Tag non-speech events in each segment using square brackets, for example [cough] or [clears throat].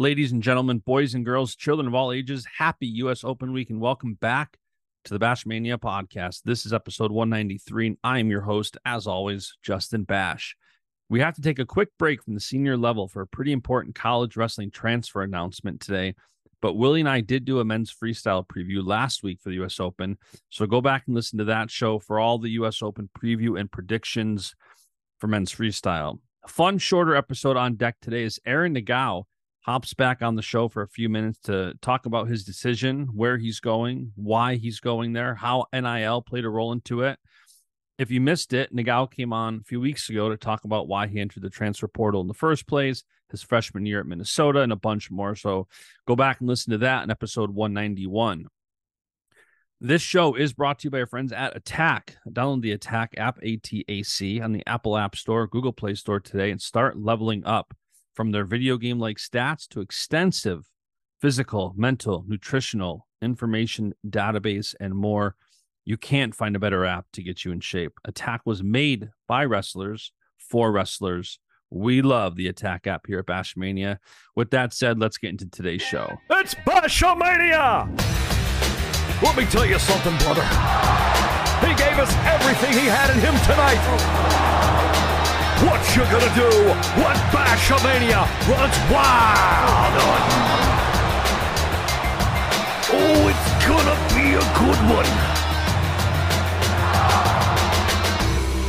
Ladies and gentlemen, boys and girls, children of all ages, happy U.S. Open Week and welcome back to the Baschamania podcast. This is episode 193, and I am your host, as always, Justin Basch. We have to take a quick break from the senior level for a pretty important college wrestling transfer announcement today. But Willie and I did do a men's freestyle preview last week for the US Open. So go back and listen to that show for all the US Open preview and predictions for men's freestyle. A fun, shorter episode on deck today is Aaron Nagao hops back on the show for a few minutes to talk about his decision, where he's going, why he's going there, how NIL played a role into it. If you missed it, Nagao came on a few weeks ago to talk about why he entered the transfer portal in the first place, his freshman year at Minnesota, and a bunch more. So go back and listen to that in episode 191. This show is brought to you by our friends at ATAC. Download the ATAC app, ATAC, on the Apple App Store, Google Play Store today, and start leveling up from their video game like stats to extensive physical, mental, nutritional information database, and more. You can't find a better app to get you in shape. ATAC was made by wrestlers for wrestlers. We love the ATAC app here at Baschamania. With that said, let's get into today's show. It's Baschamania! Let me tell you something, brother. He gave us everything he had in him tonight. What you gonna do when Baschamania runs wild on? Oh, it's gonna be a good one.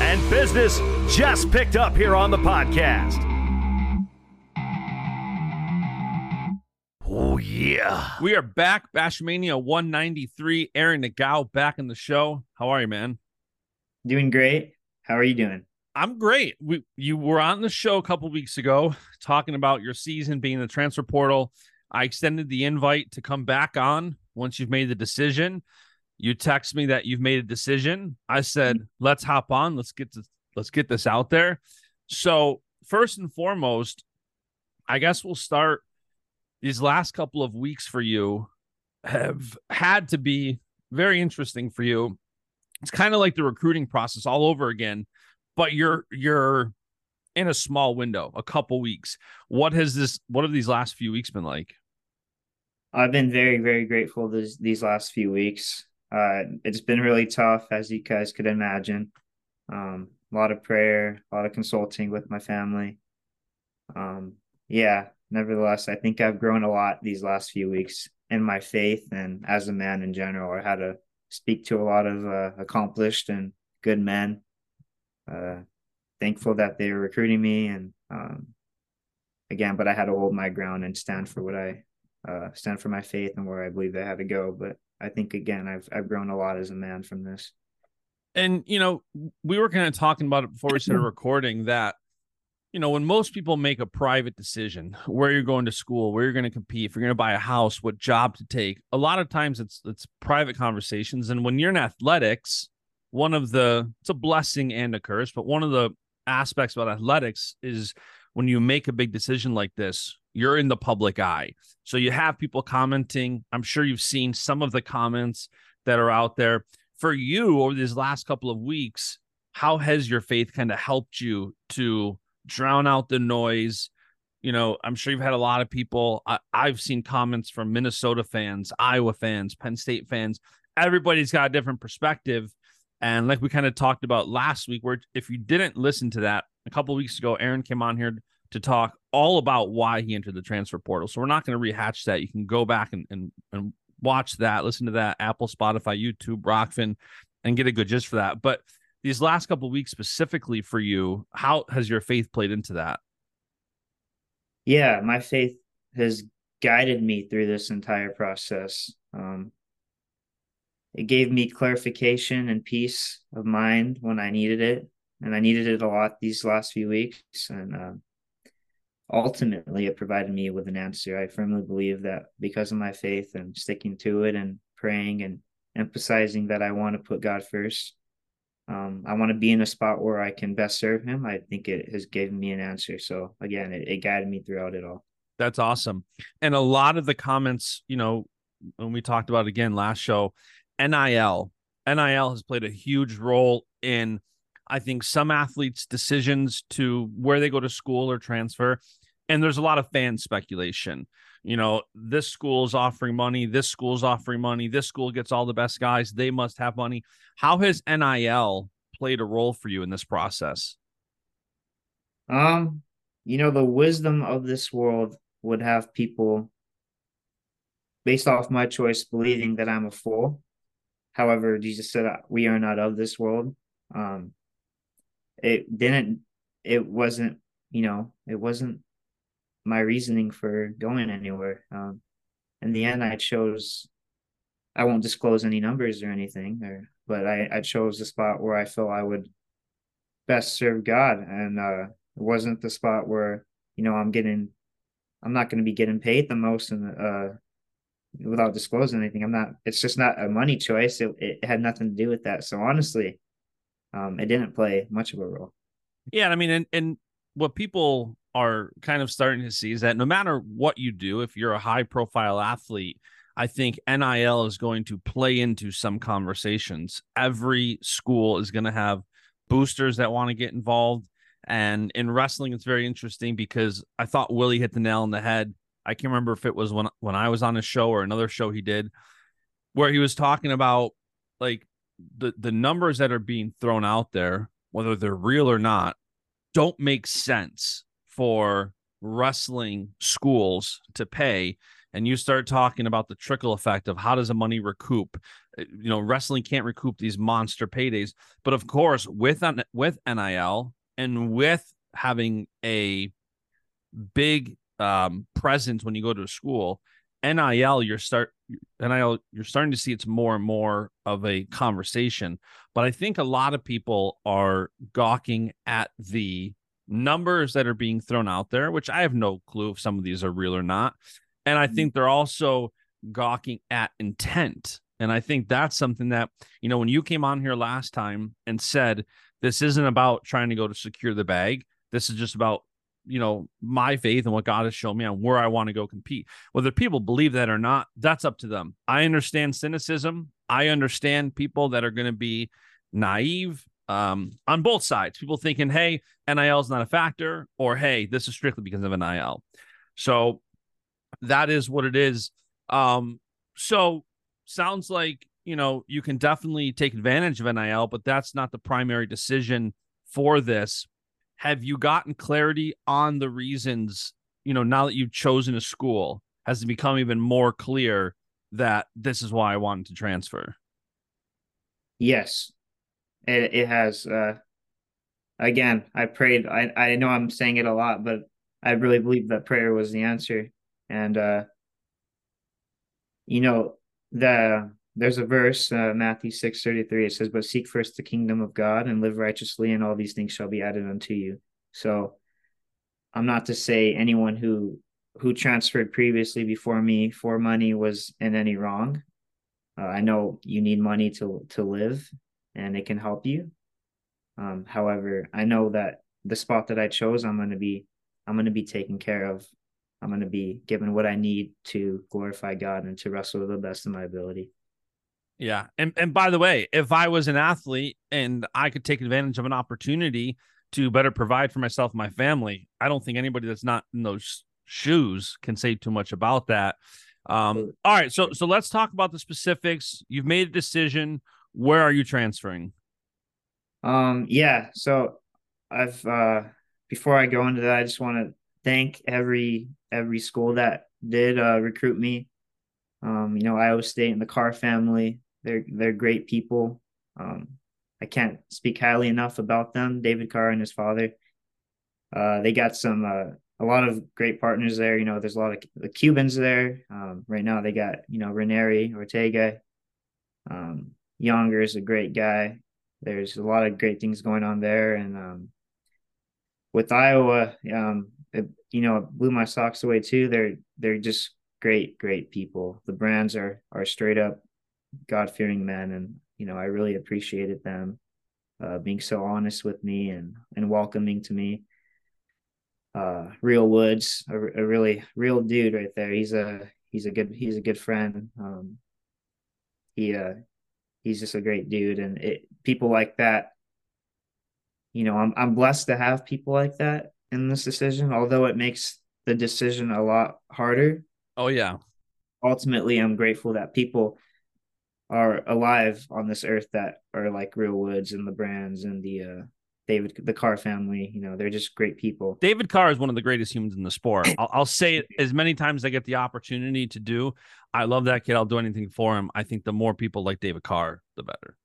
And business just picked up here on the podcast. Oh, yeah. We are back, Baschamania 193. Aaron Nagao back in the show. How are you, man? Doing great. How are you doing? I'm great. We you were on the show a couple weeks ago talking about your season being the transfer portal. I extended the invite to come back on once you've made the decision. You text me that you've made a decision. I said, mm-hmm. "Let's hop on. Let's get to let's get this out there." So, first and foremost, I guess we'll start these last couple of weeks for you have had to be very interesting for you. It's kind of like the recruiting process all over again, but you're you're in a small window, a couple weeks. What has this what have these last few weeks been like? I've been very, very grateful this, these last few weeks. Uh, it's been really tough, as you guys could imagine. Um, a lot of prayer, a lot of consulting with my family. Um, yeah, nevertheless, I think I've grown a lot these last few weeks in my faith and as a man in general. I had to speak to a lot of uh, accomplished and good men. Uh, thankful that they were recruiting me, and um, again, but I had to hold my ground and stand for what I uh, stand for my faith and where I believe I had to go. But I think again, I've I've grown a lot as a man from this. And you know, we were kind of talking about it before we started [clears throat] recording that you know, when most people make a private decision where you're going to school, where you're going to compete, if you're going to buy a house, what job to take, a lot of times it's it's private conversations. And when you're in athletics, one of the it's a blessing and a curse, but one of the aspects about athletics is when you make a big decision like this, you're in the public eye. So you have people commenting. I'm sure you've seen some of the comments that are out there. For you over these last couple of weeks, how has your faith kind of helped you to drown out the noise? You know, I'm sure you've had a lot of people. I, I've seen comments from Minnesota fans, Iowa fans, Penn State fans. Everybody's got a different perspective. And like we kind of talked about last week, where if you didn't listen to that a couple weeks ago, Aaron came on here to talk all about why he entered the transfer portal. So we're not going to rehatch that. You can go back and, and, and watch that, listen to that, Apple, Spotify, YouTube, Rokfin, and get a good gist for that. But these last couple weeks specifically for you, how has your faith played into that? Yeah, my faith has guided me through this entire process. Um, it gave me clarification and peace of mind when I needed it, and I needed it a lot these last few weeks. And um, ultimately it provided me with an answer. I firmly believe that because of my faith and sticking to it and praying and emphasizing that I want to put God first. Um, I want to be in a spot where I can best serve him. I think it has given me an answer. So again, it, it guided me throughout it all. That's awesome. And a lot of the comments, you know, when we talked about again last show, NIL, NIL has played a huge role in, I think, some athletes' decisions to where they go to school or transfer. And there's a lot of fan speculation. You know, this school is offering money, this school is offering money, this school gets all the best guys, they must have money. How has NIL played a role for you in this process? Um, you know, the wisdom of this world would have people based off my choice believing that I'm a fool. However, Jesus said we are not of this world. Um, it didn't. It wasn't. You know, it wasn't my reasoning for going anywhere. Um, in the end, I chose. I won't disclose any numbers or anything, or but I I chose the spot where I felt I would best serve God, and uh, it wasn't the spot where you know I'm getting. I'm not going to be getting paid the most, and uh, without disclosing anything, I'm not. It's just not a money choice. It it had nothing to do with that. So honestly, um, it didn't play much of a role. Yeah, I mean, and and what people are kind of starting to see is that no matter what you do, if you're a high profile athlete, I think NIL is going to play into some conversations. Every school is going to have boosters that want to get involved. And in wrestling, it's very interesting because I thought Willie hit the nail on the head. I can't remember if it was when when I was on a show or another show he did, where he was talking about like the the numbers that are being thrown out there, whether they're real or not, don't make sense for wrestling schools to pay. And you start talking about the trickle effect of how does the money recoup? Uh, you know wrestling can't recoup these monster paydays. But of course with with NIL and with having a big um, presence when you go to a school NIL you're start NIL you're starting to see it's more and more of a conversation but I think a lot of people are gawking at the numbers that are being thrown out there, which I have no clue if some of these are real or not. And I think they're also gawking at intent. And I think that's something that, you know, when you came on here last time and said, this isn't about trying to go to secure the bag, this is just about, you know, my faith and what God has shown me on where I want to go compete. Whether people believe that or not, that's up to them. I understand cynicism. I understand people that are going to be naive um, on both sides. People thinking, hey, NIL is not a factor, or hey, this is strictly because of NIL. So that is what it is. Um, so sounds like you know you can definitely take advantage of NIL, but that's not the primary decision for this. Have you gotten clarity on the reasons? You know, now that you've chosen a school, has it become even more clear that this is why I wanted to transfer? Yes, it, it has uh again i prayed i i know i'm saying it a lot but i really believe that prayer was the answer and uh you know the there's a verse uh, matthew 6 33 it says but seek first the kingdom of god and live righteously and all these things shall be added unto you so i'm not to say anyone who who transferred previously before me for money was in any wrong uh, i know you need money to to live and it can help you. Um, however, I know that the spot that I chose, I'm going to be, I'm going to be taken care of. I'm going to be given what I need to glorify God and to wrestle to the best of my ability. Yeah. And and by the way, if I was an athlete and I could take advantage of an opportunity to better provide for myself and my family, I don't think anybody that's not in those shoes can say too much about that. Um, all right, so so let's talk about the specifics. You've made a decision. Where are you transferring? Um, yeah. So I've uh before I go into that, I just want to thank every every school that did uh recruit me. Um, you know, Iowa State and the Carr family, they're they're great people. Um, I can't speak highly enough about them, David Carr and his father. Uh, they got some uh, a lot of great partners there. You know, there's a lot of the Cubans there. Um, right now they got you know Ranieri, Ortega, um, Younger is a great guy. There's a lot of great things going on there, and um, with Iowa, um, it, you know, it blew my socks away too. They're they're just great, great people. The Brands are are straight up God fearing men, and you know, I really appreciated them uh, being so honest with me and and welcoming to me. Uh, Real Woods, a, a really real dude right there. He's a he's a good he's a good friend. Um, he uh, he's just a great dude, and it people like that. You know, I'm I'm blessed to have people like that in this decision, although it makes the decision a lot harder. Oh yeah. Ultimately, I'm grateful that people are alive on this earth that are like Real Woods and the Brands and the uh David the Carr family. You know, they're just great people. David Carr is one of the greatest humans in the sport. [coughs] I'll, I'll say it as many times as I get the opportunity to do. I love that kid. I'll do anything for him. I think the more people like David Carr, the better.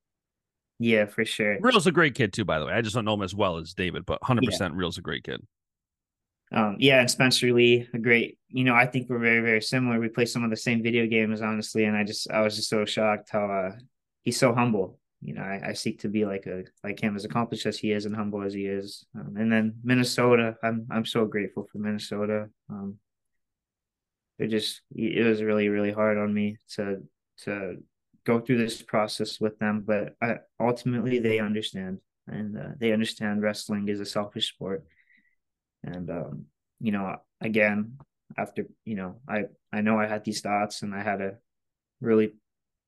Yeah, for sure. Real's a great kid too, by the way. I just don't know him as well as David, but 100% yeah. Real's a great kid. Um, yeah, and Spencer Lee, a great. You know, I think we're very, very similar. We play some of the same video games, honestly, and I just, I was just so shocked how uh, he's so humble. You know, I, I, seek to be like a like him, as accomplished as he is and humble as he is. Um, and then Minnesota, I'm I'm so grateful for Minnesota. Um, it just it was really really hard on me to to go through this process with them, but I, ultimately they understand and uh, they understand wrestling is a selfish sport and um, you know, again, after you know, I I know I had these thoughts, and I had to really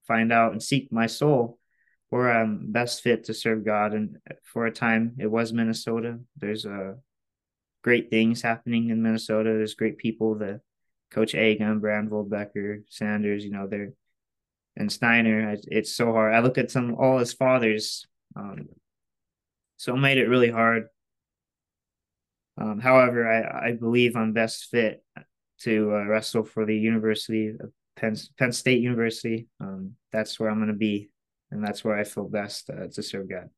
find out and seek my soul where I'm best fit to serve God. And for a time, it was Minnesota. There's uh, great things happening in Minnesota. There's great people. The Coach Eggum, Brandvold, Becker, Sanders. You know, they're and Steiner. It's so hard. I look at some all his fathers. Um, so it made it really hard um, however, I, I believe I'm best fit to uh, wrestle for the University of Penn, Penn State University. Um, that's where I'm going to be, and that's where I feel best uh, to serve God.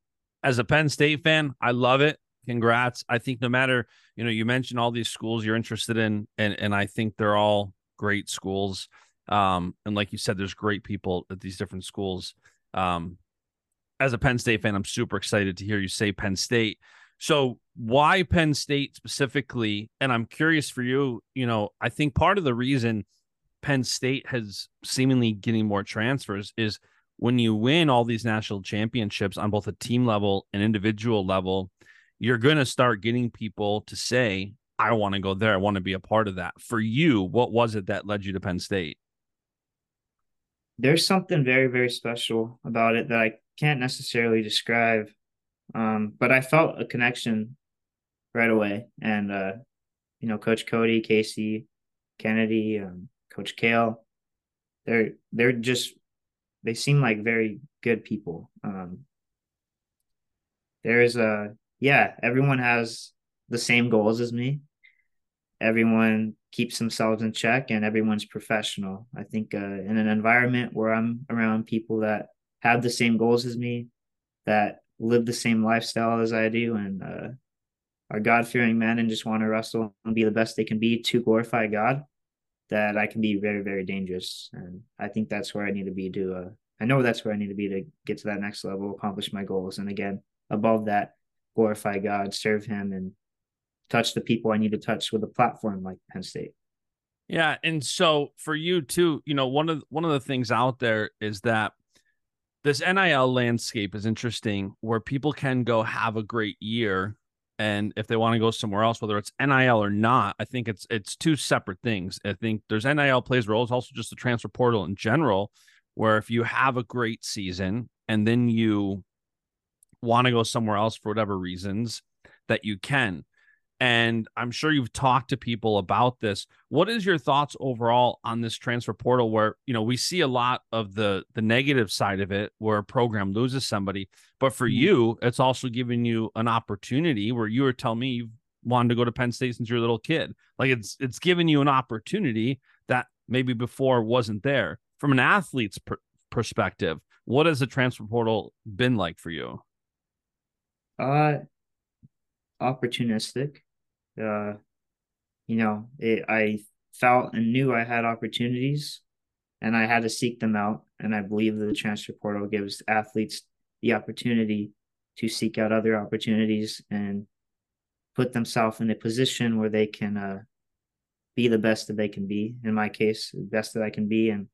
As a Penn State fan, I love it. Congrats! I think no matter you know, you mentioned all these schools you're interested in, and and I think they're all great schools. Um, and like you said, there's great people at these different schools. Um, as a Penn State fan, I'm super excited to hear you say Penn State. So why Penn State specifically? And I'm curious for you, you know, I think part of the reason Penn State has seemingly getting more transfers is when you win all these national championships on both a team level and individual level, you're going to start getting people to say, I want to go there. I want to be a part of that. For you, what was it that led you to Penn State? There's something very, very special about it that I can't necessarily describe. Um, but I felt a connection right away. And, uh, you know, Coach Cody, Casey, Kennedy, um, Coach Cael, they're, they're just, they seem like very good people. Um, there's a, yeah, everyone has the same goals as me. Everyone keeps themselves in check and everyone's professional. I think uh, in an environment where I'm around people that have the same goals as me, that live the same lifestyle as I do, and uh, are God fearing men and just want to wrestle and be the best they can be to glorify God, that I can be very, very dangerous. And I think that's where I need to be to, uh, I know that's where I need to be to get to that next level, accomplish my goals. And again, above that, glorify God, serve Him, and touch the people I need to touch with a platform like Penn State. Yeah, and so for you too, you know, one of one of the things out there is that this NIL landscape is interesting where people can go have a great year and if they want to go somewhere else whether it's NIL or not I think it's it's two separate things. I think there's NIL plays roles also just the transfer portal in general where if you have a great season and then you want to go somewhere else for whatever reasons that you can and I'm sure you've talked to people about this. What is your thoughts overall on this transfer portal where, you know, we see a lot of the the negative side of it where a program loses somebody, but for mm-hmm. you, it's also giving you an opportunity where you were telling me you wanted to go to Penn State since you're a little kid. Like it's it's giving you an opportunity that maybe before wasn't there. From an athlete's per- perspective, what has the transfer portal been like for you? Uh opportunistic uh, you know, it, I felt and knew I had opportunities and I had to seek them out. And I believe the transfer portal gives athletes the opportunity to seek out other opportunities and put themselves in a position where they can uh, be the best that they can be. In my case, the best that I can be, and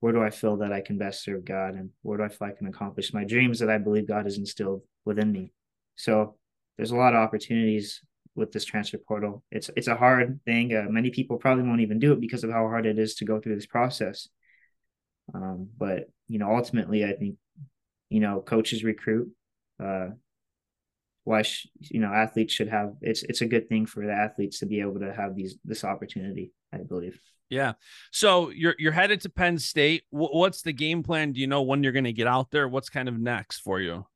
where do I feel that I can best serve God, and where do I feel I can accomplish my dreams that I believe God has instilled within me. So there's a lot of opportunities with this transfer portal. It's it's a hard thing. Uh, many people probably won't even do it because of how hard it is to go through this process. Um, but you know, ultimately, I think you know coaches recruit. Uh, why sh- you know athletes should have it's it's a good thing for the athletes to be able to have these this opportunity. I believe. Yeah. So you're you're headed to Penn State. W- what's the game plan? Do you know when you're going to get out there? What's kind of next for you?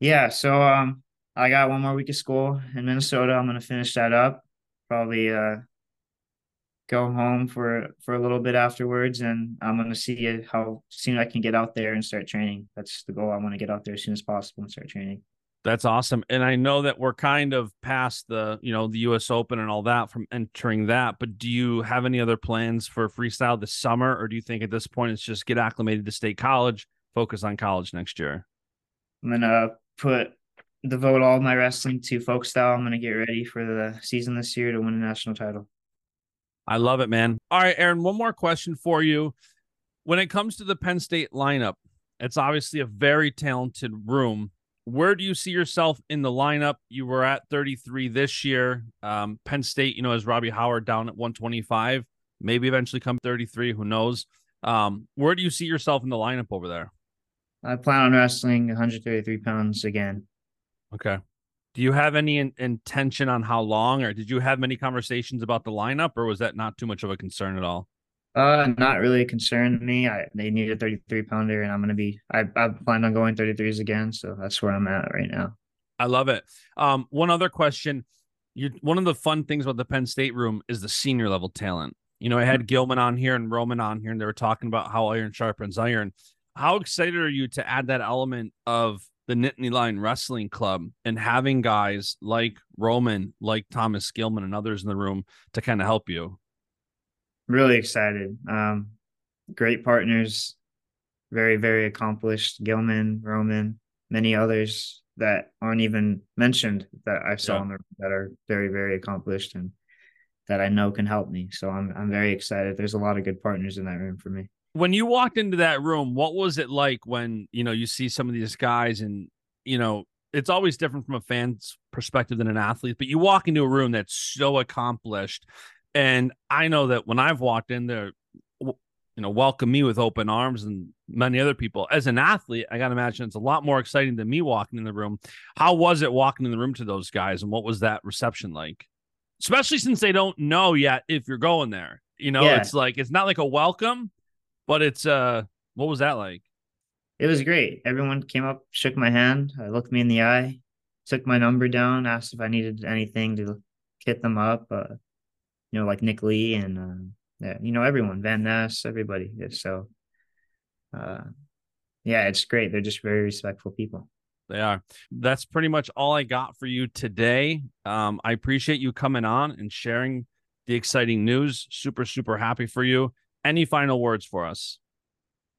Yeah. So um, I got one more week of school in Minnesota. I'm gonna finish that up. Probably uh go home for for a little bit afterwards and I'm gonna see how soon I can get out there and start training. That's the goal. I want to get out there as soon as possible and start training. That's awesome. And I know that we're kind of past the, you know, the US Open and all that from entering that, but do you have any other plans for freestyle this summer or do you think at this point it's just get acclimated to state college, focus on college next year? I'm gonna put devote all my wrestling to folk style. I'm gonna get ready for the season this year to win a national title. I love it, man. All right, Aaron, one more question for you. When it comes to the Penn State lineup, it's obviously a very talented room. Where do you see yourself in the lineup? You were at 33 this year. Um, Penn State, you know, has Robbie Howard down at 125, maybe eventually come 33. Who knows? Um, where do you see yourself in the lineup over there? I plan on wrestling 133 pounds again. Okay. Do you have any in- intention on how long, or did you have many conversations about the lineup, or was that not too much of a concern at all? Uh, not really a concern to me. I they need a 33 pounder, and I'm gonna be. I I plan on going 33s again, so that's where I'm at right now. I love it. Um, one other question. You one of the fun things about the Penn State room is the senior level talent. You know, I had Gilman on here and Roman on here, and they were talking about how iron sharpens iron. How excited are you to add that element of the Nittany Lion Wrestling Club and having guys like Roman, like Thomas Gilman, and others in the room to kind of help you? Really excited. Um, great partners, very, very accomplished. Gilman, Roman, many others that aren't even mentioned that I saw yeah. the, that are very, very accomplished and that I know can help me. So I'm I'm very excited. There's a lot of good partners in that room for me when you walked into that room, what was it like when you know you see some of these guys and you know it's always different from a fan's perspective than an athlete, but you walk into a room that's so accomplished, and I know that when I've walked in there, you know, welcome me with open arms and many other people. As an athlete, I got to imagine it's a lot more exciting than me walking in the room. How was it walking in the room to those guys, and what was that reception like? Especially since they don't know yet if you're going there. You know, yeah. it's like it's not like a welcome but it's uh, what was that like? It was great. Everyone came up, shook my hand, uh, looked me in the eye, took my number down, asked if I needed anything to hit them up. Uh, you know, like Nick Lee and uh, yeah, you know everyone, Van Ness, everybody. So, uh, yeah, it's great. They're just very respectful people. They are. That's pretty much all I got for you today. Um, I appreciate you coming on and sharing the exciting news. Super, super happy for you any final words for us?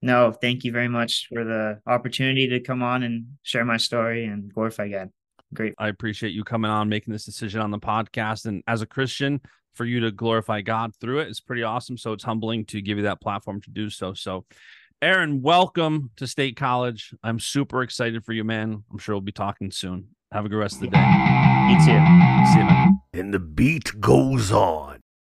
No, thank you very much for the opportunity to come on and share my story and glorify God. Great. I appreciate you coming on, making this decision on the podcast. And as a Christian, for you to glorify God through it is pretty awesome. So it's humbling to give you that platform to do so. So, Aaron, welcome to State College. I'm super excited for you, man. I'm sure we'll be talking soon. Have a good rest of the day. You too. See you, man. And the beat goes on.